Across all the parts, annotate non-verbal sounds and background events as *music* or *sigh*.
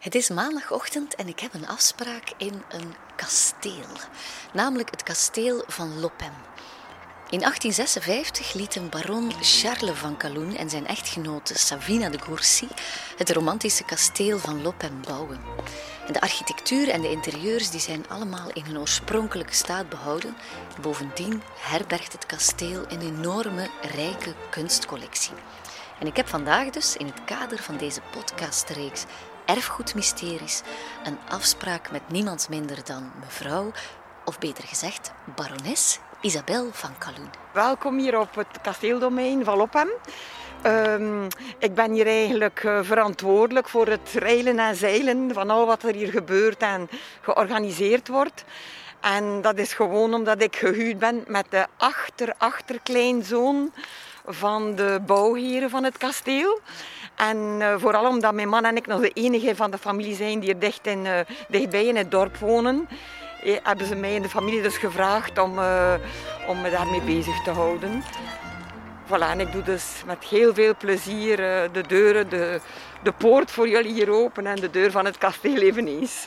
Het is maandagochtend en ik heb een afspraak in een kasteel, namelijk het kasteel van Lopem. In 1856 lieten baron Charles van Calhoun en zijn echtgenote Savina de Gourcy het romantische kasteel van Lopem bouwen. En de architectuur en de interieurs die zijn allemaal in hun oorspronkelijke staat behouden. Bovendien herbergt het kasteel een enorme, rijke kunstcollectie. En ik heb vandaag dus in het kader van deze podcastreeks Erfgoedmysteries een afspraak met niemand minder dan mevrouw, of beter gezegd, barones Isabel van Calhoun. Welkom hier op het kasteeldomein van Lopem. Um, ik ben hier eigenlijk uh, verantwoordelijk voor het reilen en zeilen van al wat er hier gebeurt en georganiseerd wordt. En dat is gewoon omdat ik gehuwd ben met de achter-achterkleinzoon van de bouwheren van het kasteel. En uh, vooral omdat mijn man en ik nog de enige van de familie zijn die er dicht in, uh, dichtbij in het dorp wonen, eh, hebben ze mij en de familie dus gevraagd om, uh, om me daarmee bezig te houden. Voilà, en ik doe dus met heel veel plezier de deuren, de, de poort voor jullie hier open en de deur van het kasteel eveneens.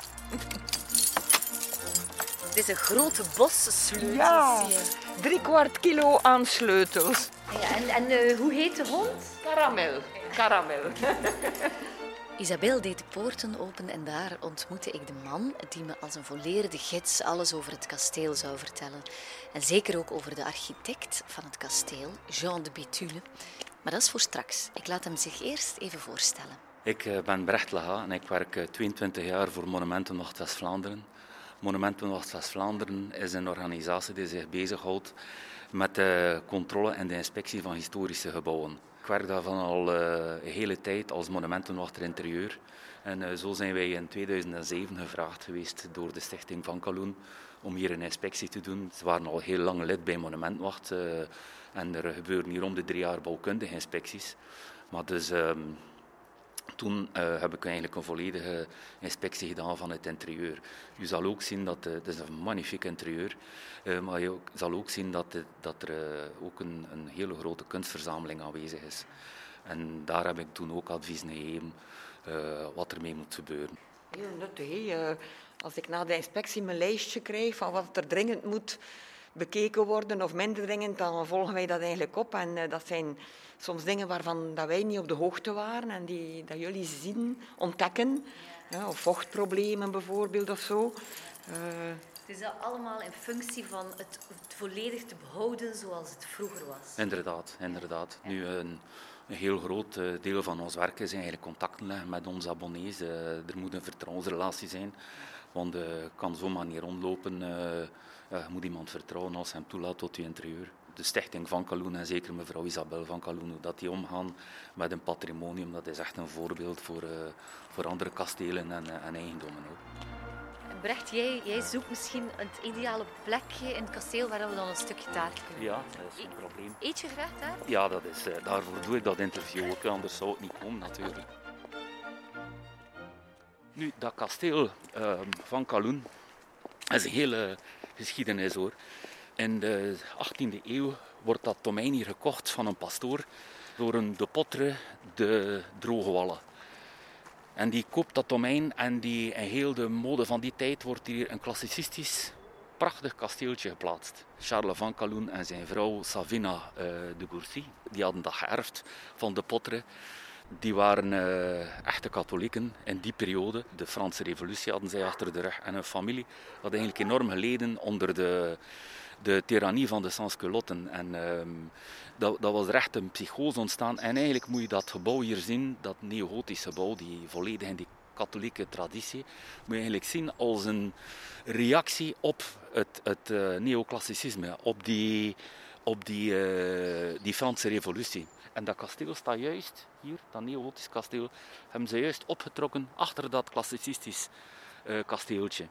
Het is een grote bos sleutels Ja, hier. drie kwart kilo aan sleutels. Ja, en en eh, hoe heet de hond? Karamel, karamel. *laughs* Isabel deed de poorten open en daar ontmoette ik de man die me als een volleerde gids alles over het kasteel zou vertellen. En zeker ook over de architect van het kasteel, Jean de Béthune. Maar dat is voor straks. Ik laat hem zich eerst even voorstellen. Ik eh, ben Brecht Laga en ik werk eh, 22 jaar voor Monumentenwacht West-Vlaanderen. Monumentenwacht West-Vlaanderen is een organisatie die zich bezighoudt met de controle en de inspectie van historische gebouwen. Ik werk daarvan al uh, een hele tijd als monumentenwachter interieur. En uh, zo zijn wij in 2007 gevraagd geweest door de stichting Van Calhoun om hier een inspectie te doen. Ze waren al heel lang lid bij Monumentwacht uh, en er gebeuren hier om de drie jaar bouwkundige inspecties. Maar dus... Toen uh, heb ik eigenlijk een volledige inspectie gedaan van het interieur. U zal ook zien dat uh, het is een magnifiek interieur, uh, maar je zal ook zien dat, dat er ook een, een, hele grote kunstverzameling aanwezig is. En daar heb ik toen ook adviezen gegeven wat ermee moet gebeuren. Heel nuttig. Als ik na de inspectie mijn lijstje krijg van wat er dringend moet bekeken worden of minder dringend, dan volgen wij dat eigenlijk op. En dat zijn soms dingen waarvan dat wij niet op de hoogte waren en die dat jullie zien, ontdekken. Ja, of vochtproblemen bijvoorbeeld of zo. Uh, het is allemaal in functie van het, het, volledig te behouden zoals het vroeger was. Inderdaad, inderdaad. Ja. Nu een, een, heel groot deel van ons werk is eigenlijk contacten leggen met onze abonnees. Uh, er moet een vertrouwensrelatie zijn, want het uh, kan zomaar niet rondlopen. je moet iemand vertrouwen als hij hem toelaat tot je interieur de stichting van Calhoun en zeker mevrouw Isabel van Calhoun, hoe dat die omgaan met een patrimonium, dat is echt een voorbeeld voor, voor andere kastelen en, en eigendommen ook. Brecht, jij, jij, zoekt misschien het ideale plekje in het kasteel waar we dan een stukje taart kunnen Ja, dat is geen probleem. Eet je graag taart? Ja, dat is, daarvoor doe ik dat interview ook, anders zou het niet komen natuurlijk. Nu, dat kasteel van Calhoun is een hele geschiedenis hoor. In de 18e eeuw wordt dat domein hier gekocht van een pastoor door een de Potre de Drogewallen. En die koopt dat domein en die, in heel de mode van die tijd wordt hier een klassicistisch prachtig kasteeltje geplaatst. Charles van Calhoun en zijn vrouw Savina uh, de Gourcy, die hadden dat geërfd van de Potre. Die waren uh, echte katholieken in die periode. De Franse revolutie hadden zij achter de rug en hun familie had eigenlijk enorm geleden onder de de tirannie van de sansculotten. En um, dat, dat, was er echt een psychose ontstaan. En eigenlijk moet je dat gebouw hier zien, dat neogotische gebouw, die volledig in die katholieke traditie, moet je eigenlijk zien als een reactie op het, het uh, neoclassicisme, op die, op die, uh, die Franse revolutie. En dat kasteel staat juist hier, dat neogotisch kasteel, hebben ze juist opgetrokken achter dat klassicistisch uh, kasteeltje.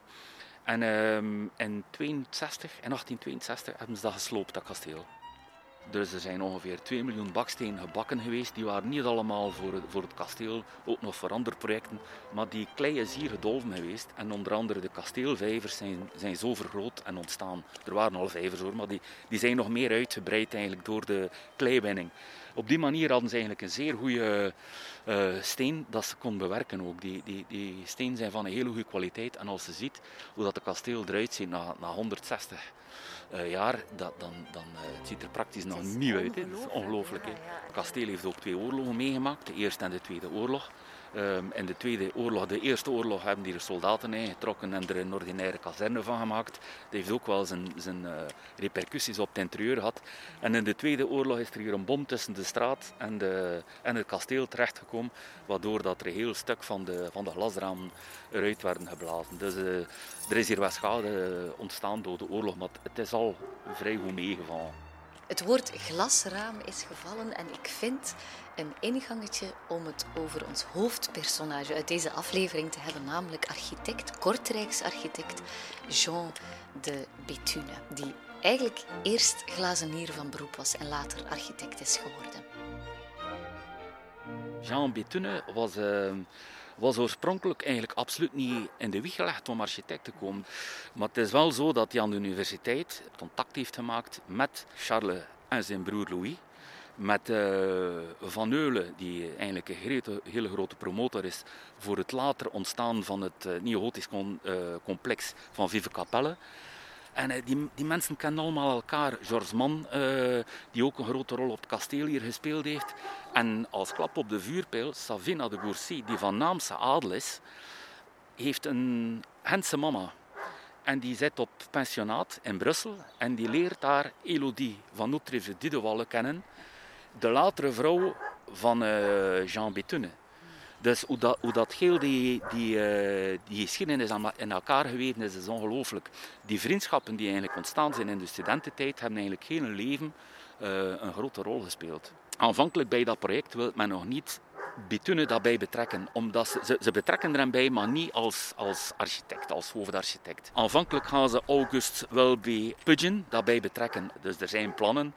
En um, in, 62, in 1862 hebben ze dat gesloopt, dat kasteel. Dus er zijn ongeveer 2 miljoen bakstenen gebakken geweest. Die waren niet allemaal voor, voor het kasteel, ook nog voor andere projecten. Maar die klei is hier gedolven geweest. En onder andere de kasteelvijvers zijn, zijn zo vergroot en ontstaan. Er waren al vijvers hoor, maar die, die zijn nog meer uitgebreid eigenlijk door de kleiwinning. Op die manier hadden ze eigenlijk een zeer goede uh, steen dat ze kon bewerken ook. Die, die, die stenen zijn van een hele goede kwaliteit. En als je ziet hoe dat de kasteel eruit ziet na, na 160 uh, jaar, dat, dan, dan uh, het ziet er praktisch nog nieuw uit. Het is ongelooflijk. Het kasteel heeft ook twee oorlogen meegemaakt, de Eerste en de Tweede Oorlog. Um, in de Tweede Oorlog, de Eerste Oorlog, hebben die er soldaten ingetrokken en er een ordinaire kazerne van gemaakt. Dat heeft ook wel zijn, zijn uh, repercussies op het interieur gehad. En in de Tweede Oorlog is er hier een bom tussen de straat en, de, en het kasteel terechtgekomen, waardoor dat er een heel stuk van de, van de glasramen eruit werden geblazen. Dus uh, er is hier wat schade ontstaan door de oorlog, maar het is al vrij goed meegevallen. Het woord glasraam is gevallen en ik vind een ingangetje om het over ons hoofdpersonage uit deze aflevering te hebben, namelijk architect, Kortrijks architect Jean de Bethune, die eigenlijk eerst glazenier van beroep was en later architect is geworden. Jean Bethune was, uh, was oorspronkelijk eigenlijk absoluut niet in de wieg gelegd om architect te komen. Maar het is wel zo dat hij aan de universiteit contact heeft gemaakt met Charles en zijn broer Louis met uh, Van Eulen, die eigenlijk een hele, hele grote promotor is voor het later ontstaan van het uh, neogotisch uh, complex van Vive Capelle. En die, die, mensen kennen allemaal elkaar. Georges Mann, die ook een grote rol op het kasteel hier gespeeld heeft. En als klap op de vuurpijl, Savina de Gourcy, die van naamse adel is, heeft een Gentse mama. En die zit op pensionaat in Brussel en die leert daar Elodie van Notre Diedewalle kennen de latere vrouw van uh, Jean Bethune. Dus hoe dat, hoe dat die, die, uh, die geschiedenis in elkaar geweven is, is ongelooflijk. Die vriendschappen die eigenlijk ontstaan zijn in de studententijd, hebben eigenlijk heel hun leven uh, een grote rol gespeeld. Aanvankelijk bij dat project wil men nog niet Bethune daarbij betrekken. Omdat ze, ze, betrekken er bij, maar niet als, als architect, als hoofdarchitect. Aanvankelijk gaan ze August Welby Pudgeon daarbij betrekken. Dus er zijn plannen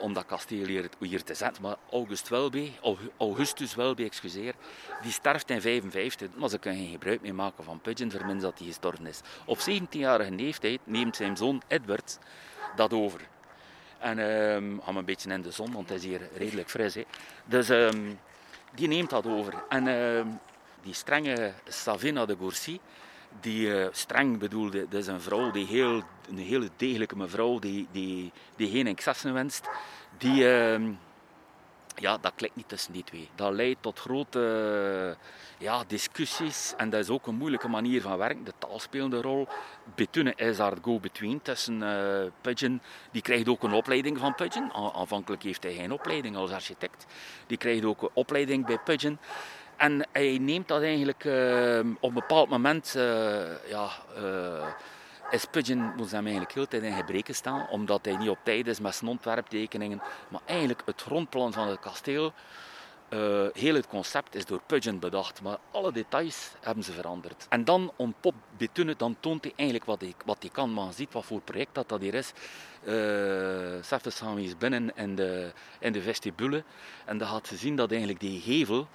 om dat kasteel hier, te zetten. Maar August Welby, Augustus Welby, excuseer, die sterft in 55. Maar ze kunnen geen gebruik meer maken van Pudgeon, vermits dat hij gestorven is. Op 17-jarige leeftijd neemt zijn zoon Edward dat over. En um, gaan we een beetje in de zon, want het is hier redelijk fris. Dus um, die neemt dat over. En uh, die strenge Savina de Gourcy, die uh, streng bedoelde, dat is een vrouw, die heel, een hele degelijke mevrouw, die, die, die geen excessen wenst, die, uh, ja, dat klikt niet tussen die twee. Dat leidt tot grote ja, discussies en dat is ook een moeilijke manier van werken. De taal speelt een rol. Bethune is daar go-between tussen uh, Pudgeon. Die krijgt ook een opleiding van Pudgeon. Aanvankelijk heeft hij geen opleiding als architect. Die krijgt ook een opleiding bij Pudgeon. En hij neemt dat eigenlijk uh, op een bepaald moment... Uh, ja, is Pudgeon moet hem eigenlijk heel tijd in gebreken staan, omdat hij niet op tijd is met zijn ontwerptekeningen. Maar eigenlijk het grondplan van het kasteel, uh, heel het concept is door Pudgeon bedacht, maar alle details hebben ze veranderd. En dan ontpopt Bethune, dan toont hij eigenlijk wat hij, wat kan, maar ziet wat voor project dat, dat hier is. Uh, eens binnen in de, in de vestibule en dan gaat ze zien dat eigenlijk die gevel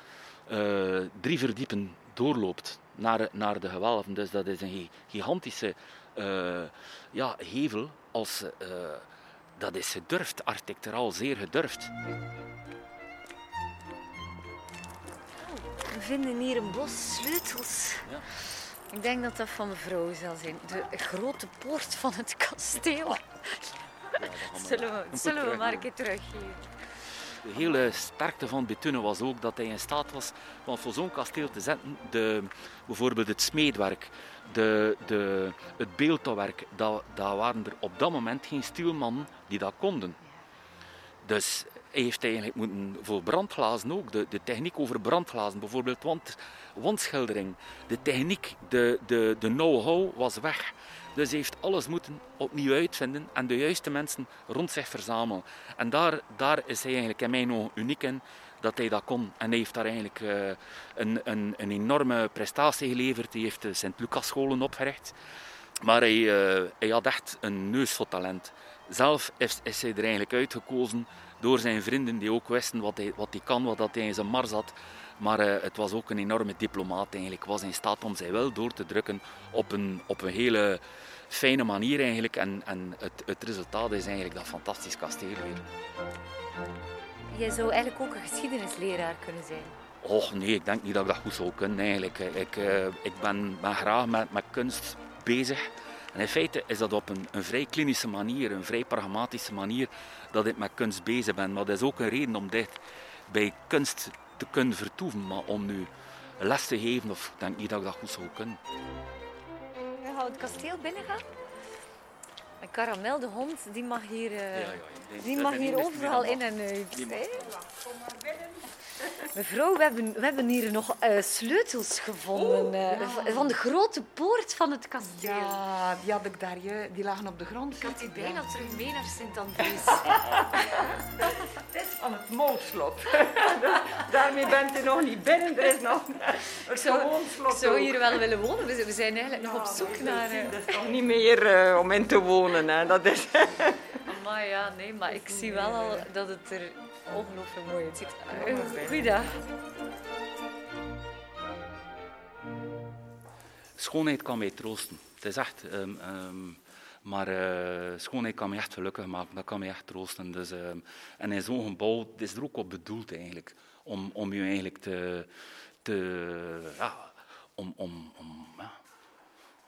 uh, drie verdiepen doorloopt naar, naar de gewelven. Dus dat is een gigantische uh, ja, hevel als, uh, dat is gedurfd, architecturaal zeer gedurfd. We vinden hier een bos sleutels. Ja. Ik denk dat dat van mevrouw zal zijn. De grote poort van het kasteel. Ja, zullen we, zullen we maar een keer teruggeven. De hele sterkte van Bethune was ook dat hij in staat was om voor zo'n kasteel te zetten, de, bijvoorbeeld het smeedwerk, de, de, het beeldhouwwerk, dat, dat waren er op dat moment geen stielmannen die dat konden. Dus hij heeft eigenlijk moeten voor brandglazen ook, de, de techniek over brandglazen, bijvoorbeeld wand, wandschildering, de techniek, de, de, de know-how was weg. Dus hij heeft alles moeten opnieuw uitvinden en de juiste mensen rond zich verzamelen. En daar, daar is hij eigenlijk in mijn ogen uniek in dat hij dat kon. En hij heeft daar eigenlijk uh, een, een, een, enorme prestatie geleverd. Hij heeft de Sint-Lucas-scholen opgericht. Maar hij, uh, hij, had echt een neus voor talent. Zelf is, is hij er eigenlijk uitgekozen door zijn vrienden die ook wisten wat hij, wat hij kan, wat hij in zijn mars had. Maar uh, het was ook een enorme diplomaat eigenlijk. was in staat om zijn wel door te drukken op een, op een hele fijne manier eigenlijk. En, en het, het resultaat is eigenlijk dat fantastisch kasteel hier. jij zou eigenlijk ook een geschiedenisleraar kunnen zijn. Och nee, ik denk niet dat ik dat goed zou kunnen eigenlijk. Ik, uh, ik ben, ben graag met, met kunst bezig. En in feite is dat op een, een, vrij klinische manier, een vrij pragmatische manier, dat ik met kunst bezig ben. Maar dat is ook een reden om dit bij kunst te kunnen vertoeven. Maar om nu les te geven, of ik denk niet dat ik dat goed zou kunnen. We gaan het kasteel binnengaan. En Caramel, de hond, die mag hier, uh, ja, ja, die mag hier overal in en uit. Kom maar binnen. Mevrouw, we hebben, we hebben hier nog uh, sleutels gevonden oh, uh, ja. van de grote poort van het kasteel. Ja, die had ik daar, die lagen op de grond. Ik had die bijna ja. terug mee naar Sint-Andries. *laughs* Dit is van het moolslot. *laughs* Daarmee bent u nog niet binnen, er is nog een gewoon slot. Ik zou hier wel willen wonen. We zijn eigenlijk nog op zoek naar... Dat is nog niet meer om in te wonen. Hè. Dat is... *laughs* maar ja, nee, maar ik zie wel al dat het er ongelooflijk mooi uitziet. Uh, goeiedag. Schoonheid kan mij troosten. Het is echt... Um, um, maar uh, schoonheid kan me echt gelukkig maken, dat kan me echt troosten. Dus, uh, en in zo'n gebouw is er ook op bedoeld eigenlijk, om, om je eigenlijk te, te ja, om, om, om, ja,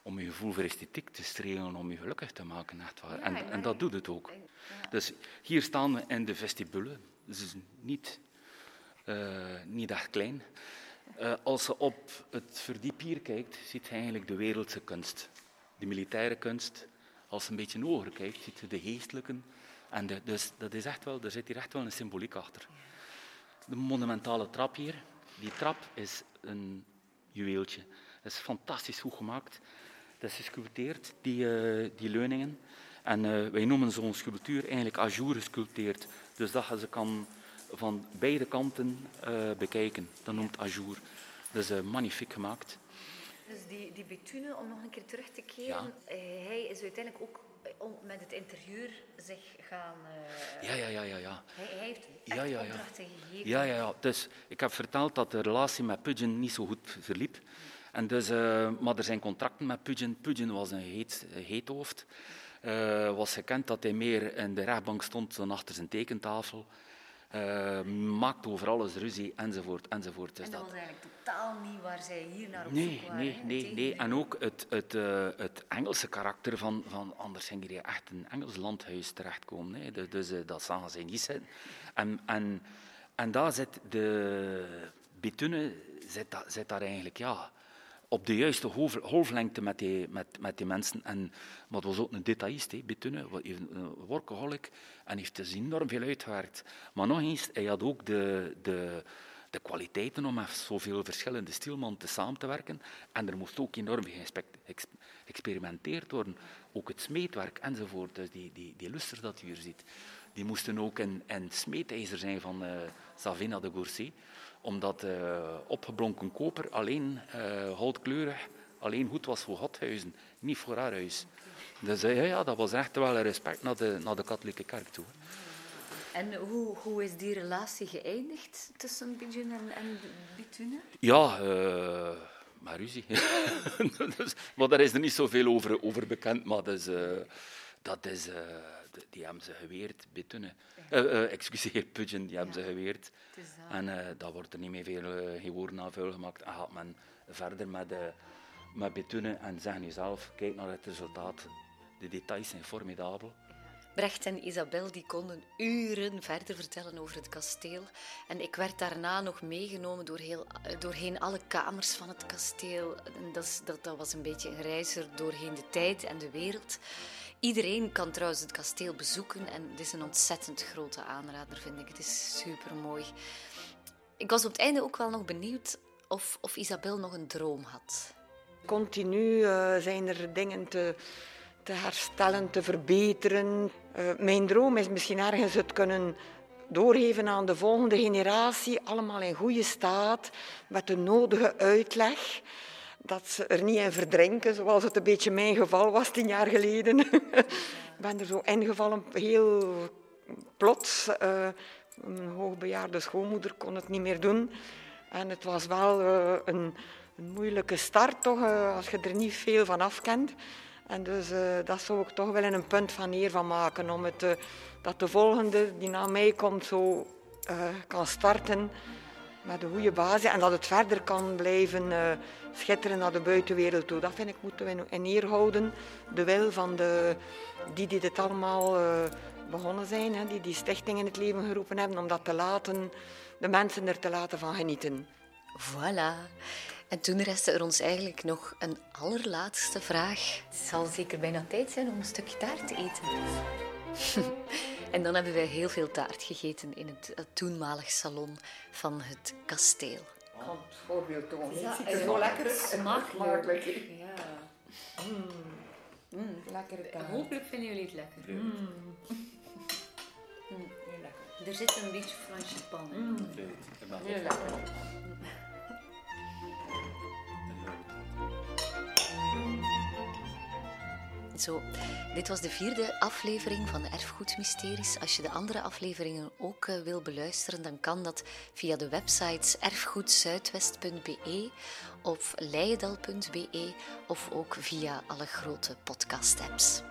om je gevoel voor esthetiek te strelen, om je gelukkig te maken. Echt waar. en, en dat doet het ook. Dus hier staan we in de vestibule. Dus niet, uh, niet echt klein. Uh, als je op het verdiep hier kijkt, ziet je eigenlijk de wereldse kunst. De militaire kunst. Als je een beetje hoger kijkt, ziet je de geestelijke. En de, dus dat is echt wel, er zit hier echt wel een symboliek achter. De monumentale trap hier. Die trap is een juweeltje. Dat is fantastisch goed gemaakt. Dat is gesculpteerd, die, uh, die leuningen. En uh, wij noemen zo'n sculptuur eigenlijk ajour gesculpteerd. Dus dat je ze kan van beide kanten uh, bekijken. Dat noemt ajour. Dat is magnifiek gemaakt. Dus die, die Betune, om nog een keer terug te keren, ja. hij is uiteindelijk ook met het interieur zich gaan... ja, ja, ja, ja. ja. Hij, hij heeft ja, ja, ja. gegeven. Ja, ja, ja. Dus ik heb verteld dat de relatie met Pudgeon niet zo goed verliep. En dus, maar er zijn contracten met Pudgeon. Pudgeon was een heet, heet hoofd uh, was gekend dat hij meer in de rechtbank stond dan achter zijn tekentafel. Uh, maakt over alles ruzie, enzovoort, enzovoort. Dus en dat, was eigenlijk totaal niet waar zij hier naar op nee, zoek waren. Nee, nee, nee. En ook het, het, uh, het Engelse karakter van, van anders ging hier echt een Engels landhuis terechtkomen. Hè. Dus, dus dat zagen zij niet zitten. En, en, en daar zit de Bethune zit, zit daar eigenlijk, ja op de juiste golflengte met die, met, met die mensen. En, maar was ook een detailist, he, een workaholic, en heeft dus enorm veel uitgewerkt. Maar nog eens, hij had ook de, de, de kwaliteiten om met zoveel verschillende stilmannen samen te werken. En er moest ook enorm geëxperimenteerd worden. Ook het smeetwerk enzovoort. Dus die, die, die luster dat hier ziet, die moesten ook een, een smeetijzer zijn van uh, Savina de Gourcy omdat uh, opgeblonken koper alleen uh, houtkleurig, alleen goed was voor Godhuizen, niet voor haar huis. Dus uh, ja, dat was echt wel een respect naar de, naar de katholieke kerk toe. En hoe, hoe is die relatie geëindigd tussen Bidjun en, en Bitune? Ja, maar ruzie. *laughs* dus, maar daar is er niet zoveel over, over bekend, maar is... dat is die hebben ze geweerd, Bitunnen. Ja. Uh, uh, excuseer, Pudgeon, die hebben ze geweerd. En uh, dat wordt er niet meer veel geen woorden aan vuil gemaakt. En gaat men verder met, met Bitunnen en zeggen jezelf, kijk naar het resultaat. De details zijn formidabel. Brecht en Isabel die konden uren verder vertellen over het kasteel. En ik werd daarna nog meegenomen door heel, doorheen alle kamers van het kasteel. En dat, dat, dat was een beetje een reizer doorheen de tijd en de wereld. Iedereen kan trouwens het kasteel bezoeken en het is een ontzettend grote aanrader, vind ik. Het is super mooi. Ik was op het einde ook wel nog benieuwd of, of Isabel nog een droom had. Continu uh, zijn er dingen te, te herstellen, te verbeteren. Uh, mijn droom is misschien ergens het kunnen doorgeven aan de volgende generatie, allemaal in goede staat, met de nodige uitleg dat ze er niet in verdrinken, zoals het een beetje mijn geval was tien jaar geleden. *laughs* Ik ben er zo ingevallen, heel plots. Uh, een hoogbejaarde schoonmoeder kon het niet meer doen. En het was wel uh, een, een, moeilijke start, toch, uh, als je er niet veel van af kent. En dus dat zou ik toch wel een punt van eer van maken, om het, dat de volgende die na mij komt zo eh, kan starten met een goede basis en dat het verder kan blijven uh, schitteren naar de buitenwereld toe. Dat vind ik moeten we in hier houden. De wil van de, die die dit allemaal uh, begonnen zijn, hè, die die stichting in het leven geroepen hebben, om dat te laten, de mensen er te laten van genieten. Voilà. En toen restte er ons eigenlijk nog een allerlaatste vraag. Het zal zeker bijna tijd zijn om een stukje taart te eten. *laughs* en dan hebben wij heel veel taart gegeten in het, toenmalig salon van het kasteel. Ik kan het voorbeeld tonen. Ja, het ziet er zo lekker uit. Smakelijk. Ja. Mm. Mm. Lekkere taart. Hopelijk vinden jullie het lekker. Mm. Heel lekker. Er zit een beetje frangipan in. Mm. Heel lekker. Zo, dit was de vierde aflevering van Erfgoedmysteries. Als je de andere afleveringen ook uh, wil beluisteren, dan kan dat via de websites erfgoedzuidwest.be of leidal.be of ook via alle grote podcast-apps.